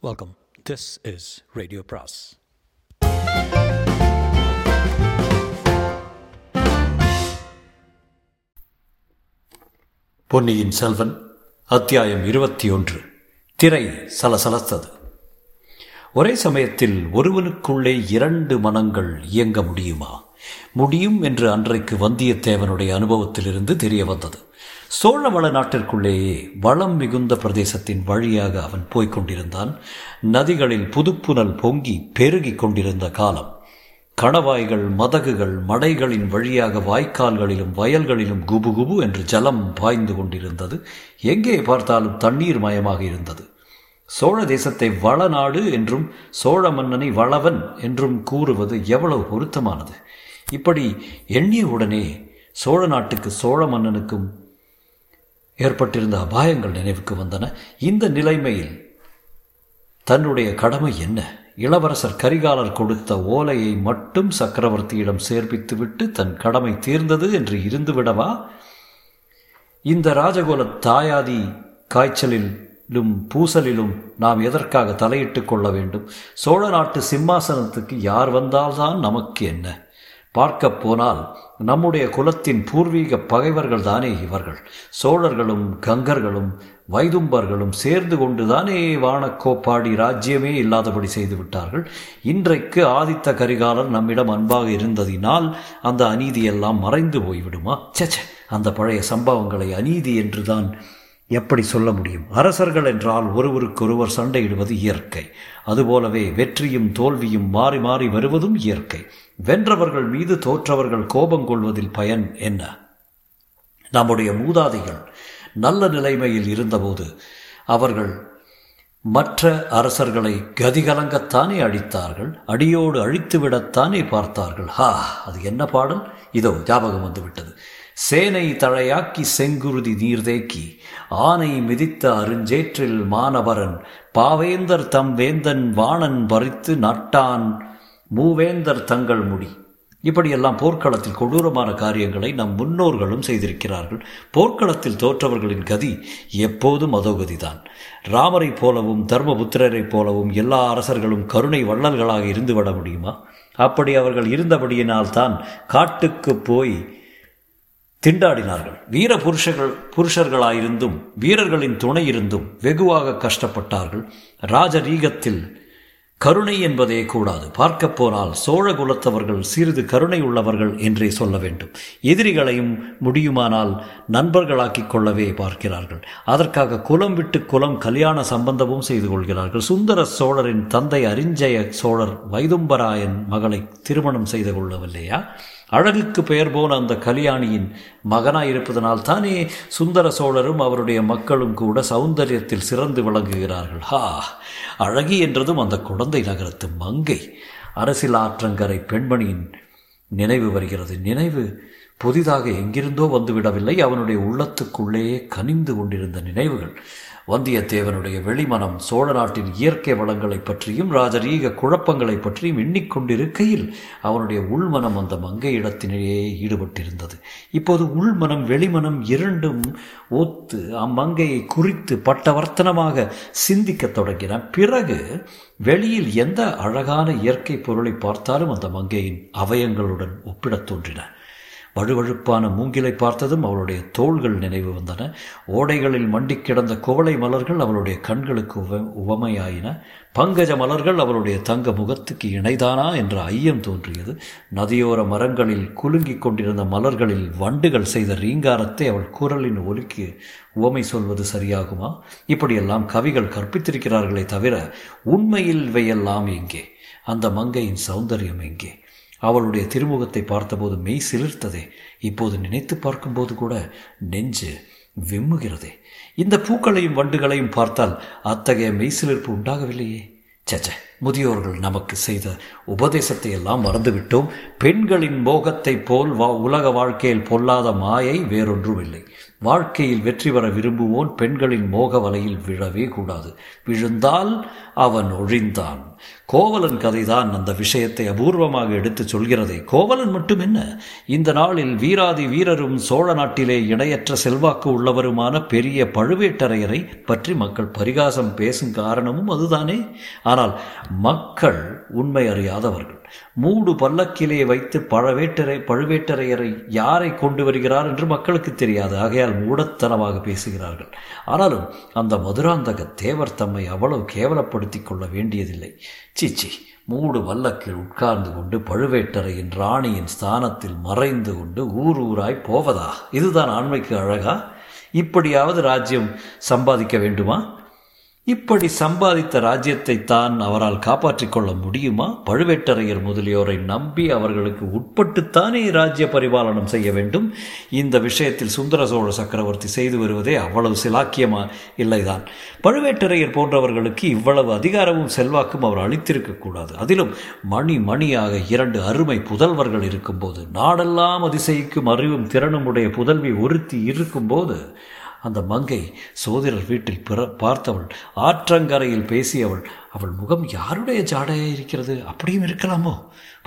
Welcome this is radio பிராஸ் பொன்னியின் செல்வன் அத்தியாயம் இருபத்தி ஒன்று திரை சலசலத்தது. ஒரே சமயத்தில் ஒருவனுக்குள்ளே இரண்டு மனங்கள் இயங்க முடியுமா? முடியும் என்று அன்றைக்கு வந்தியத்தேவனுடைய அனுபவத்திலிருந்து தெரிய வந்தது. சோழ வள நாட்டிற்குள்ளேயே வளம் மிகுந்த பிரதேசத்தின் வழியாக அவன் போய்க் கொண்டிருந்தான். நதிகளில் புதுப்புனல் பொங்கி பெருகிக் கொண்டிருந்த காலம். கணவாய்கள் மதகுகள் மடைகளின் வழியாக வாய்க்கால்களிலும் வயல்களிலும் குபு குபு என்று ஜலம் பாய்ந்து கொண்டிருந்தது. எங்கே பார்த்தாலும் தண்ணீர் மயமாக இருந்தது. சோழ தேசத்தை வளநாடு என்றும் சோழ மன்னனை வளவன் என்றும் கூறுவது எவ்வளவு பொருத்தமானது. இப்படி எண்ணிய உடனே சோழ நாட்டுக்கு சோழ மன்னனுக்கும் ஏற்பட்டிருந்த அபாயங்கள் நினைவுக்கு வந்தன. இந்த நிலைமையில் தன்னுடைய கடமை என்ன? இளவரசர் கரிகாலர் கொடுத்த ஓலையை மட்டும் சக்கரவர்த்தியிடம் சேர்ப்பித்துவிட்டு தன் கடமை தீர்ந்தது என்று இருந்துவிடவா? இந்த ராஜகோல தாயாதி காய்ச்சலிலும் பூசலிலும் நாம் எதற்காக தலையிட்டுக் கொள்ள வேண்டும்? சோழ நாட்டு சிம்மாசனத்துக்கு யார் வந்தால்தான் நமக்கு என்ன? பார்க்க போனால் நம்முடைய குலத்தின் பூர்வீக பகைவர்கள் தானே இவர்கள். சோழர்களும் கங்கர்களும் வைதும்பர்களும் சேர்ந்து கொண்டுதானே வானக்கோப்பாடி ராஜ்யமே இல்லாதபடி செய்து விட்டார்கள். இன்றைக்கு ஆதித்த கரிகாலர் நம்மிடம் அன்பாக இருந்ததினால் அந்த அநீதியெல்லாம் மறைந்து போய்விடுமா? சச்ச அந்த பழைய சம்பவங்களை அநீதி என்றுதான் எப்படி சொல்ல முடியும்? அரசர்கள் என்றால் ஒருவருக்கொருவர் சண்டையிடுவது இயற்கை. அதுபோலவே வெற்றியும் தோல்வியும் மாறி மாறி வருவதும் இயற்கை. வென்றவர்கள் மீது தோற்றவர்கள் கோபம் கொள்வதில் பயன் என்ன? நம்முடைய மூதாதைகள் நல்ல நிலைமையில் இருந்தபோது அவர்கள் மற்ற அரசர்களை கதிகலங்கத்தானே அழித்தார்கள் அடியோடு அழித்துவிடத்தானே பார்த்தார்கள். ஹா அது என்ன பாடல்? இதோ ஞாபகம் வந்துவிட்டது. சேனை தழையாக்கி செங்குருதி நீர்தேக்கி ஆனை மிதித்த அருஞ்சேற்றில் மானவரன் பாவேந்தர் தம் வேந்தன் வாணன் பறித்து நட்டான் மூவேந்தர் தங்கள் முடி. இப்படியெல்லாம் போர்க்களத்தில் கொடூரமான காரியங்களை நம் முன்னோர்களும் செய்திருக்கிறார்கள். போர்க்களத்தில் தோற்றவர்களின் கதி எப்போதும் அதோகதிதான். ராமரைப் போலவும் தர்மபுத்திரரைப் போலவும் எல்லா அரசர்களும் கருணை வள்ளல்களாக இருந்துவிட முடியுமா? அப்படி அவர்கள் இருந்தபடியினால்தான் காட்டுக்கு போய் திண்டாடினார்கள். வீர புருஷர்கள் புருஷர்களாயிருந்தும் வீரர்களின் துணை இருந்தும் வெகுவாக கஷ்டப்பட்டார்கள். ராஜரீகத்தில் கருணை என்பதே கூடாது. பார்க்க போனால் சோழ குலத்தவர்கள் சிறிது கருணை உள்ளவர்கள் என்றே சொல்ல வேண்டும். எதிரிகளையும் முடியுமானால் நண்பர்களாக்கிக் கொள்ளவே பார்க்கிறார்கள். அதற்காக குலம் விட்டு குலம் கல்யாண சம்பந்தமும் செய்து கொள்கிறார்கள். சுந்தர சோழரின் தந்தை அரிஞ்சய சோழர் வைதும்பராயன் மகளை திருமணம் செய்து கொள்ளவில்லையா? அழகுக்கு பெயர் போன அந்த கல்யாணியின் மகனாயிருப்பதனால் தானே சுந்தர சோழரும் அவருடைய மக்களும் கூட சௌந்தரியத்தில் சிறந்து விளங்குகிறார்கள். ஹா! அழகி என்றதும் அந்த குழந்தை நகரத்து மங்கை. அரசியல் ஆற்றங்கரை பெண்மணியின் நினைவு வருகிறது. நினைவு புதிதாக எங்கிருந்தோ வந்துவிடவில்லை. அவனுடைய உள்ளத்துக்குள்ளேயே கனிந்து கொண்டிருந்த நினைவுகள். வந்தியத்தேவனுடைய வெளிமனம் சோழ நாட்டின் இயற்கை வளங்களைப் பற்றியும் ராஜரீக குழப்பங்களைப் பற்றியும் எண்ணிக்கொண்டிருக்கையில் அவனுடைய உள்மனம் அந்த மங்கை இடத்தினேயே ஈடுபட்டிருந்தது. இப்போது உள்மனம் வெளிமனம் இரண்டும் ஒத்து அம்மங்கையை குறித்து பட்டவர்த்தனமாக சிந்திக்கத் தொடங்கின பிறகு வெளியில் எந்த அழகான இயற்கை பொருளை பார்த்தாலும் அந்த மங்கையின் அவயங்களுடன் ஒப்பிடத் தோன்றின. வழுவழுப்பான மூங்கிலை பார்த்ததும் அவளுடைய தோள்கள் நினைவு வந்தன. ஓடைகளில் மண்டி கிடந்த குவளை மலர்கள் அவளுடைய கண்களுக்கு உவ உவமையாயின. பங்கஜ மலர்கள் அவளுடைய தங்க முகத்துக்கு இணைதானா என்ற ஐயம் தோன்றியது. நதியோர மரங்களில் குலுங்கிக் கொண்டிருந்த மலர்களில் வண்டுகள் செய்த ரீங்காரத்தை அவள் குரலின் ஒலிக்கு உவமை சொல்வது சரியாகுமா? இப்படியெல்லாம் கவிகள் கற்பித்திருக்கிறார்களே தவிர உண்மையில் இவையெல்லாம் எங்கே? அந்த மங்கையின் சௌந்தரியம் எங்கே? அவளுடைய திருமுகத்தை பார்த்தபோது மெய் சிலிர்த்ததே. இப்போது நினைத்து பார்க்கும்போது கூட நெஞ்சு விம்முகிறதே. இந்த பூக்களையும் வண்டுகளையும் பார்த்தால் அத்தகைய மெய் சிலிர்ப்பு உண்டாகவில்லையே. சச்ச முதியோர்கள் நமக்கு செய்த உபதேசத்தை எல்லாம் மறந்துவிட்டோம். பெண்களின் மோகத்தைப் போல் வா உலக வாழ்க்கையில் பொல்லாத மாயை வேறொன்றும் இல்லை வாழ்க்கையில் வெற்றி பெற விரும்புவோன் பெண்களின் மோக வலையில் விழவே கூடாது. விழுந்தால் அவன் ஒழிந்தான். கோவலன் கதைதான் அந்த விஷயத்தை அபூர்வமாக எடுத்துச் சொல்கிறதே. கோவலன் மட்டும் என்ன? இந்த நாளில் வீராதி வீரரும் சோழ நாட்டிலே இணையற்ற செல்வாக்கு உள்ளவருமான பெரிய பழுவேட்டரையரை பற்றி மக்கள் பரிகாசம் பேசும் காரணமும் அதுதானே? ஆனால் மக்கள் உண்மை அறியாதவர்கள். மூடு பல்லக்கிலே வைத்து பழவேட்டரை பழுவேட்டரையரை யாரை கொண்டு வருகிறார் என்று மக்களுக்கு தெரியாது. ஆகையால் மூடத்தனமாக பேசுகிறார்கள். ஆனாலும் அந்த மதுராந்தக தேவர் தம்மை அவ்வளவு கேவலப்படுத்திக் கொள்ள வேண்டியதில்லை. சீச்சி மூடு வல்லக்கில் உட்கார்ந்து கொண்டு பழுவேட்டரையின் ராணியின் ஸ்தானத்தில் மறைந்து கொண்டு ஊர் ஊராய் போவதா? இதுதான் ஆண்மைக்கு அழகா? இப்படியாவது ராஜ்யம் சம்பாதிக்க வேண்டுமா? இப்படி சம்பாதித்த ராஜ்யத்தை தான் அவரால் காப்பாற்றிக் கொள்ள முடியுமா? பழுவேட்டரையர் முதலியோரை நம்பி அவர்களுக்கு உட்பட்டுத்தானே ராஜ்ய பரிபாலனம் செய்ய வேண்டும்? இந்த விஷயத்தில் சுந்தர சோழ சக்கரவர்த்தி செய்து வருவதே அவ்வளவு சிலாக்கியமா? இல்லைதான். பழுவேட்டரையர் போன்றவர்களுக்கு இவ்வளவு அதிகாரமும் செல்வாக்கும் அவர் அளித்திருக்கக்கூடாது அதிலும் மணி மணியாக இரண்டு அருமை புதல்வர்கள் இருக்கும்போது நாடெல்லாம் அதிசயிக்கும் அறிவும் திறனும் உடைய புதல்வி ஒருத்தி இருக்கும்போது அந்த மங்கை சோதிடர் வீட்டில் பிற பார்த்தவள் ஆற்றங்கரையில் பேசியவள் அவள் முகம் யாருடைய ஜாடையாக இருக்கிறது? அப்படியும் இருக்கலாமோ?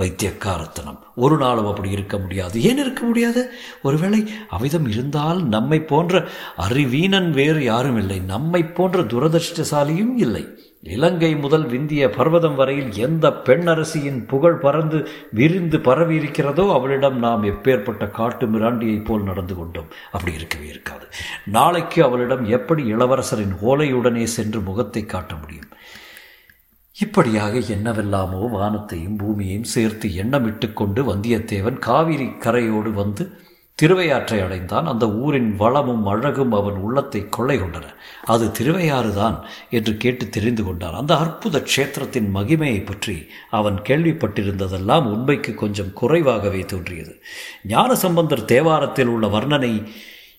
வைத்தியக்காரத்தனம். ஒரு நாளும் அப்படி இருக்க முடியாது. ஏன் இருக்க முடியாது? ஒருவேளை அவிதம் இருந்தால் நம்மை போன்ற அறிவீனன் வேறு யாரும் இல்லை. நம்மை போன்ற துரதிருஷ்டசாலியும் இல்லை. இலங்கை முதல் விந்திய பர்வதம் வரையில் எந்த பெண்ணரசியின் புகழ் பறந்து விரிந்து பரவி இருக்கிறதோ அவளிடம் நாம் எப்பேற்பட்ட காட்டு மிராண்டியைப் போல் நடந்து கொண்டோம். அப்படி இருக்கவே இருக்காது. நாளைக்கு அவளிடம் எப்படி இளவரசரின் ஓலையுடனே சென்று முகத்தை காட்ட முடியும்? இப்படியாக என்னவெல்லாமோ வானத்தையும் பூமியையும் சேர்த்து எண்ணமிட்டு கொண்டு வந்தியத்தேவன் காவிரி கரையோடு வந்து திருவையாற்றை அடைந்தான். அந்த ஊரின் வளமும் அழகும் அவன் உள்ளத்தை கொள்ளை கொண்டன. அது திருவையாறுதான் என்று கேட்டு தெரிந்து கொண்டான். அந்த அற்புத க்ஷேத்திரத்தின் மகிமையை பற்றி அவன் கேள்விப்பட்டிருந்ததெல்லாம் உண்மைக்கு கொஞ்சம் குறைவாகவே தோன்றியது. ஞானசம்பந்தர் தேவாரத்தில் உள்ள வர்ணனை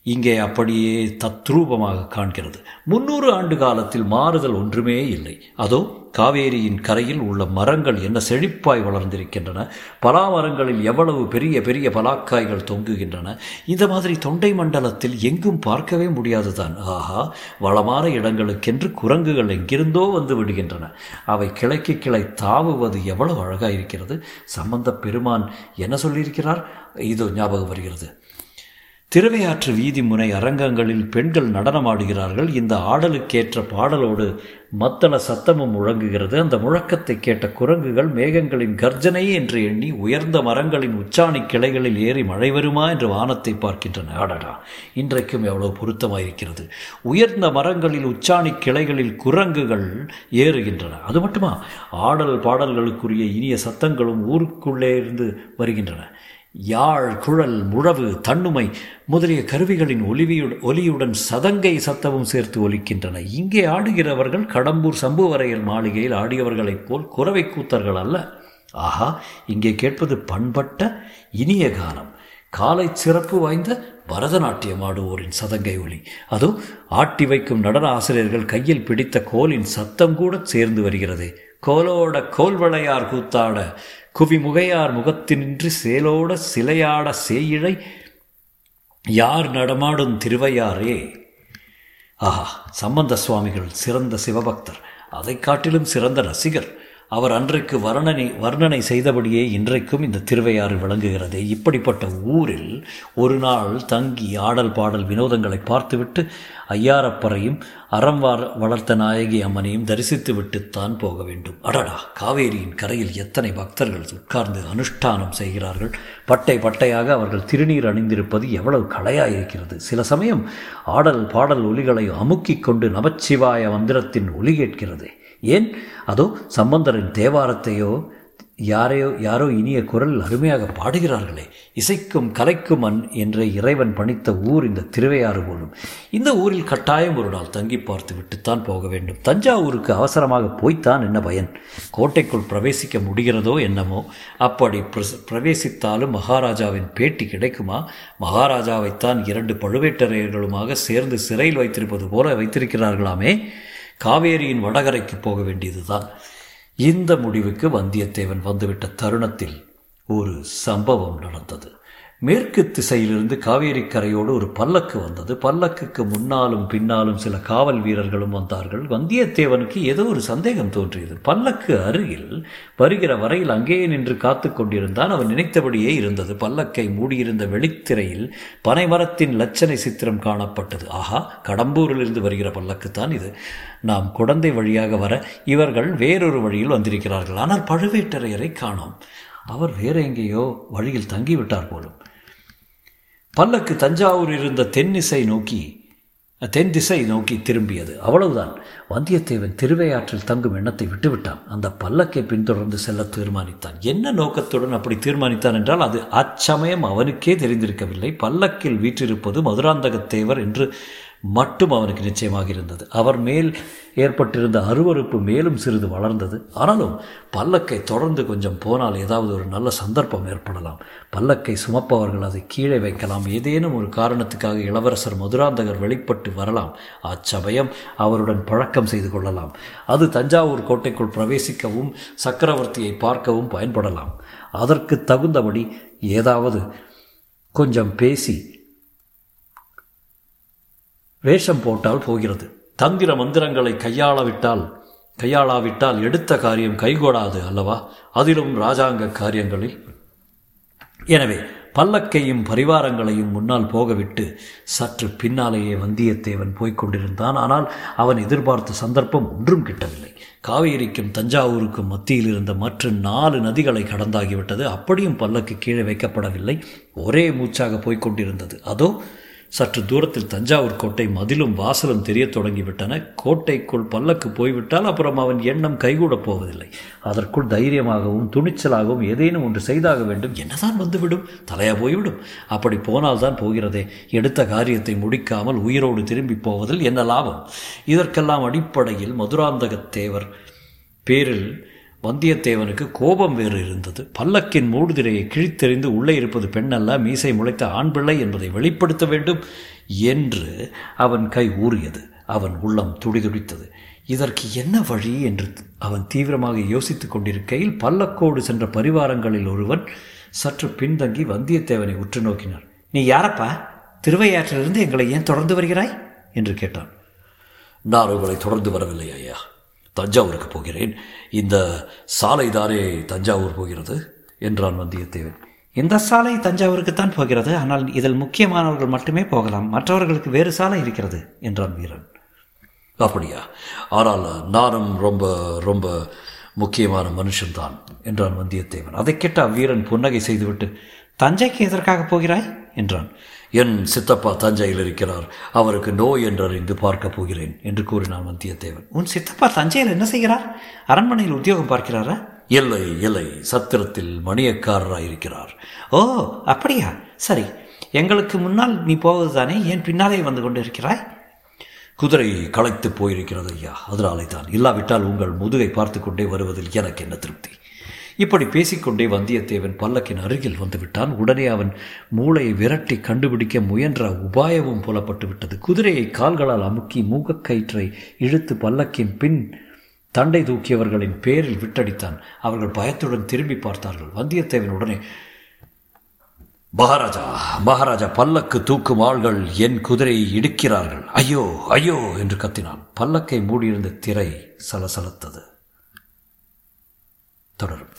இங்கே அப்படியே தத்ரூபமாக காண்கிறது. முன்னூறு ஆண்டு காலத்தில் மாறுதல் ஒன்றுமே இல்லை. அதோ காவேரியின் கரையில் உள்ள மரங்கள் என்ன செழிப்பாய் வளர்ந்திருக்கின்றன. பலா மரங்களில் எவ்வளவு பெரிய பெரிய பலாக்காய்கள் தொங்குகின்றன. இந்த மாதிரி தொண்டை மண்டலத்தில் எங்கும் பார்க்கவே முடியாதுதான். ஆஹா வளமான இடங்களுக்கென்று குரங்குகள் எங்கிருந்தோ வந்து விடுகின்றன. அவை கிளைக்கு கிளை தாவுவது எவ்வளவு அழகாக இருக்கிறது சம்பந்த பெருமான் என்ன சொல்லியிருக்கிறார்? இதோ ஞாபகம் வருகிறது. திருவையாற்று வீதி முனை அரங்கங்களில் பெண்கள் நடனமாடுகிறார்கள். இந்த ஆடலுக்கேற்ற பாடலோடு மத்தள சத்தமும் முழங்குகிறது. அந்த முழக்கத்தை கேட்ட குரங்குகள் மேகங்களின் கர்ஜனை என்று எண்ணி உயர்ந்த மரங்களின் உச்சாணி கிளைகளில் ஏறி மழை வருமா என்று வானத்தை பார்க்கின்றன. ஆடடா இன்றைக்கும் எவ்வளவு பொருத்தமாயிருக்கிறது. உயர்ந்த மரங்களில் உச்சாணி கிளைகளில் குரங்குகள் ஏறுகின்றன. அது மட்டுமா? ஆடல் பாடல்களுக்குரிய இனிய சத்தங்களும் ஊருக்குள்ளே இருந்து வருகின்றன. யாழ் குழல் முழவு தன்னுமை முதலிய கருவிகளின் ஒலிவியுடன் ஒலியுடன் சதங்கை சத்தமும் சேர்த்து ஒலிக்கின்றன. இங்கே ஆடுகிறவர்கள் கடம்பூர் சம்புவரையர் மாளிகையில் ஆடியவர்களைப் போல் குறவை கூத்தர்கள் அல்ல. ஆஹா இங்கே கேட்பது பண்பட்ட இனிய கானம். காலை சிறப்பு வாய்ந்த பரதநாட்டியம் ஆடுவோரின் சதங்கை ஒலி. அதோ ஆட்டி வைக்கும் நடன ஆசிரியர்கள் கையில் பிடித்த கோலின் சத்தம் கூட சேர்ந்து வருகிறது. கோலோட கோல்வளையார் கூத்தாட குவி முகையார் முகத்தினின்று சேலோட சிலையாட சேயிழை யார் நடமாடும் திருவையாரே ஆஹா சம்பந்த சுவாமிகள் சிறந்த சிவபக்தர். அதை காட்டிலும் சிறந்த ரசிகர். அவர் அன்றைக்கு வர்ணனை வர்ணனை செய்தபடியே இன்றைக்கும் இந்த திருவையாறு விளங்குகிறது. இப்படிப்பட்ட ஊரில் ஒரு நாள் தங்கி ஆடல் பாடல் வினோதங்களை பார்த்துவிட்டு ஐயாரப்பரையும் அறம் வளர்த்த நாயகி அம்மனையும் தரிசித்து விட்டுத்தான் போக வேண்டும். அடடா! காவேரியின் கரையில் எத்தனை பக்தர்கள் உட்கார்ந்து அனுஷ்டானம் செய்கிறார்கள்? பட்டை பட்டையாக அவர்கள் திருநீர் அணிந்திருப்பது எவ்வளவு கலையாயிருக்கிறது. சில சமயம் ஆடல் பாடல் ஒலிகளை அமுக்கிக் கொண்டு நமச்சிவாய மந்திரத்தின் ஒலி கேட்கிறது. ஏன்? அதோ சம்பந்தரின் தேவாரத்தையோ யாரையோ யாரோ இனிய குரல் அருமையாக பாடுகிறார்களே. இசைக்கும் கலைக்கும் அன் என்ற இறைவன் பணித்த ஊர் இந்த திருவையாறு போலும். இந்த ஊரில் கட்டாயம் ஒரு நாள் தங்கி பார்த்து விட்டுத்தான் போக வேண்டும். தஞ்சாவூருக்கு அவசரமாக போய்த்தான் என்ன பயன்? கோட்டைக்குள் பிரவேசிக்க முடிகிறதோ என்னமோ? அப்படி பிரவேசித்தாலும் மகாராஜாவின் பேட்டி கிடைக்குமா? மகாராஜாவைத்தான் இரண்டு பழுவேட்டரையர்களுமாக சேர்ந்து சிறையில் வைத்திருப்பது போல வைத்திருக்கிறார்களாமே. காவேரியின் வடகரைக்கு போக வேண்டியதுதான். இந்த முடிவுக்கு வந்தியத்தேவன் வந்துவிட்ட தருணத்தில் ஒரு சம்பவம் நடந்தது. மேற்கு திசையிலிருந்து காவேரி கரையோடு ஒரு பல்லக்கு வந்தது. பல்லக்குக்கு முன்னாலும் பின்னாலும் சில காவல் வீரர்களும் வந்தார்கள். வந்தியத்தேவனுக்கு ஏதோ ஒரு சந்தேகம் தோன்றியது. பல்லக்கு அருகில் வருகிற வரையில் அங்கேயே நின்று காத்து கொண்டிருந்தான். அவன் நினைத்தபடியே இருந்தது. பல்லக்கை மூடியிருந்த வெளித்திரையில் பனைமரத்தின் லட்சணை சித்திரம் காணப்பட்டது. ஆஹா கடம்பூரிலிருந்து வருகிற பல்லக்குத்தான் இது. நாம் குழந்தை வழியாக வர இவர்கள் வேறொரு வழியில் வந்திருக்கிறார்கள். ஆனால் பழுவேட்டரையரை காணோம். அவர் வேற எங்கேயோ வழியில் தங்கிவிட்டார் போலும். பல்லக்கு தஞ்சாவூர் இருந்த தென்னிசை நோக்கி தென் திசை நோக்கி திரும்பியது. அவ்வளவுதான். வந்தியத்தேவன் திருவையாற்றில் தங்கும் எண்ணத்தை விட்டுவிட்டான். அந்த பல்லக்கை பின்தொடர்ந்து செல்ல தீர்மானித்தான். என்ன நோக்கத்துடன் அப்படி தீர்மானித்தான் என்றால் அது அச்சமயம் அவனுக்கே தெரிந்திருக்கவில்லை. பல்லக்கில் வீற்றிருப்பது மதுராந்தகத்தேவர் என்று மட்டும் அவனுக்கு நிச்சயமாக இருந்தது. அவர் மேல் ஏற்பட்டிருந்த அருவறுப்பு மேலும் சிறிது வளர்ந்தது. ஆனாலும் பல்லக்கை தொடர்ந்து கொஞ்சம் போனால் ஏதாவது ஒரு நல்ல சந்தர்ப்பம் ஏற்படலாம். பல்லக்கை சுமப்பவர்கள் அதை கீழே வைக்கலாம். ஏதேனும் ஒரு காரணத்துக்காக இளவரசர் மதுராந்தகர் வெளிப்பட்டு வரலாம். அச்சமயம் அவருடன் பழக்கம் செய்து கொள்ளலாம். அது தஞ்சாவூர் கோட்டைக்குள் பிரவேசிக்கவும் சக்கரவர்த்தியை பார்க்கவும் பயன்படலாம். அதற்கு தகுந்தபடி ஏதாவது கொஞ்சம் பேசி வேஷம் போட்டால் போகிறது. தந்திர மந்திரங்களை கையாளவிட்டால் கையாளாவிட்டால் எடுத்த காரியம் கைகூடாது அல்லவா? அதிலும் ராஜாங்க காரியங்களில் எனவே பல்லக்கையும் பரிவாரங்களையும் முன்னால் போகவிட்டு சற்று பின்னாலேயே வந்தியத்தேவன் போய்க் கொண்டிருந்தான். ஆனால் அவன் எதிர்பார்த்த சந்தர்ப்பம் ஒன்றும் கிட்டவில்லை. காவேரிக்கும் தஞ்சாவூருக்கும் மத்தியில் இருந்த மற்ற நாலு நதிகளை கடந்தாகிவிட்டது. அப்படியும் பல்லக்கு கீழே வைக்கப்படவில்லை. ஒரே மூச்சாக போய்க் கொண்டிருந்தது. அதோ சற்று தூரத்தில் தஞ்சாவூர் கோட்டை மதிலும் வாசலும் தெரியத் தொடங்கிவிட்டன. கோட்டைக்குள் பல்லக்கு போய்விட்டால் அப்புறம் அவன் எண்ணம் கைகூடப் போவதில்லை. அதற்குள் தைரியமாகவும் துணிச்சலாகவும் ஏதேனும் ஒன்று செய்தாக வேண்டும். என்னதான் வந்துவிடும்? தலையா போய்விடும். அப்படி போனால்தான் போகிறதே. எடுத்த காரியத்தை முடிக்காமல் உயிரோடு திரும்பி போவதில் என்ன லாபம்? இதற்கெல்லாம் அடிப்படையில் மதுராந்தகத்தேவர் பேரில் வந்தியத்தேவனுக்கு கோபம் வேறு இருந்தது. பல்லக்கின் மூடுதிரையை கிழித்தெறிந்து உள்ளே இருப்பது பெண்ணல்ல மீசை முளைத்த ஆண் பிள்ளை என்பதை வெளிப்படுத்த வேண்டும் என்று அவன் கை ஊறியது. அவன் உள்ளம் துடிதுடித்தது. இதற்கு என்ன வழி என்று அவன் தீவிரமாக யோசித்துக் கொண்டிருக்கையில் பல்லக்கோடு சென்ற பரிவாரங்களில் ஒருவன் சற்று பின்தங்கி வந்தியத்தேவனை உற்று நோக்கினார் நீ யாரப்பா? திருவையாற்றிலிருந்து எங்களை ஏன் தொடர்ந்து வருகிறாய்? என்று கேட்டான். நான் உங்களை தொடர்ந்து வரவில்லை ஐயா. தஞ்சாவூருக்கு போகிறேன். இந்த சாலை தானே தஞ்சாவூர் போகிறது? என்றான் வந்தியத்தேவன். இந்த சாலை தஞ்சாவூருக்குத்தான் போகிறது. ஆனால் இதில் முக்கியமானவர்கள் மட்டுமே போகலாம். மற்றவர்களுக்கு வேறு சாலை இருக்கிறது என்றான் வீரன். அப்படியா? ஆனால் நானும் ரொம்ப ரொம்ப முக்கியமான மனுஷன்தான் என்றான் வந்தியத்தேவன். அதை கேட்ட அவ்வீரன் புன்னகை செய்துவிட்டு தஞ்சைக்கு எதற்காக போகிறாய்? என்றான். என் சித்தப்பா தஞ்சையில் இருக்கிறார். அவருக்கு நோய் என்றறிந்து பார்க்க போகிறேன் என்று கூறினான் வந்தியத்தேவன். உன் சித்தப்பா தஞ்சையில் என்ன செய்கிறார்? அரண்மனையில் உத்தியோகம் பார்க்கிறாரா? இல்லை இல்லை சத்திரத்தில் மணியக்காரராயிருக்கிறார் ஓ அப்படியா? சரி எங்களுக்கு முன்னால் நீ போவது தானே ஏன் பின்னாலே வந்து கொண்டு இருக்கிறாய் குதிரை களைத்து போயிருக்கிறது ஐயா அதனாலே தான் இல்லாவிட்டால் உங்கள் முதுகை பார்த்து கொண்டே வருவதில் எனக்கு என்ன திருப்தி? இப்படி பேசிக்கொண்டே வந்தியத்தேவன் பல்லக்கின் அருகில் வந்துவிட்டான். உடனே அவன் மூளையை விரட்டி கண்டுபிடிக்க முயன்ற உபாயமும் புலப்பட்டு விட்டது. குதிரையை கால்களால் அமுக்கி மூக்கக்கயிற்றை இழுத்து பல்லக்கின் பின் தண்டை தூக்கியவர்களின் பேரில் விட்டடித்தான். அவர்கள் பயத்துடன் திரும்பி பார்த்தார்கள். வந்தியத்தேவன் உடனே மகாராஜா மகாராஜா பல்லக்கு தூக்கும் ஆள்கள் என் குதிரையை இடுக்கிறார்கள். ஐயோ ஐயோ என்று கத்தினான். பல்லக்கை மூடியிருந்த திரை சலசலத்தது. தொடரும்.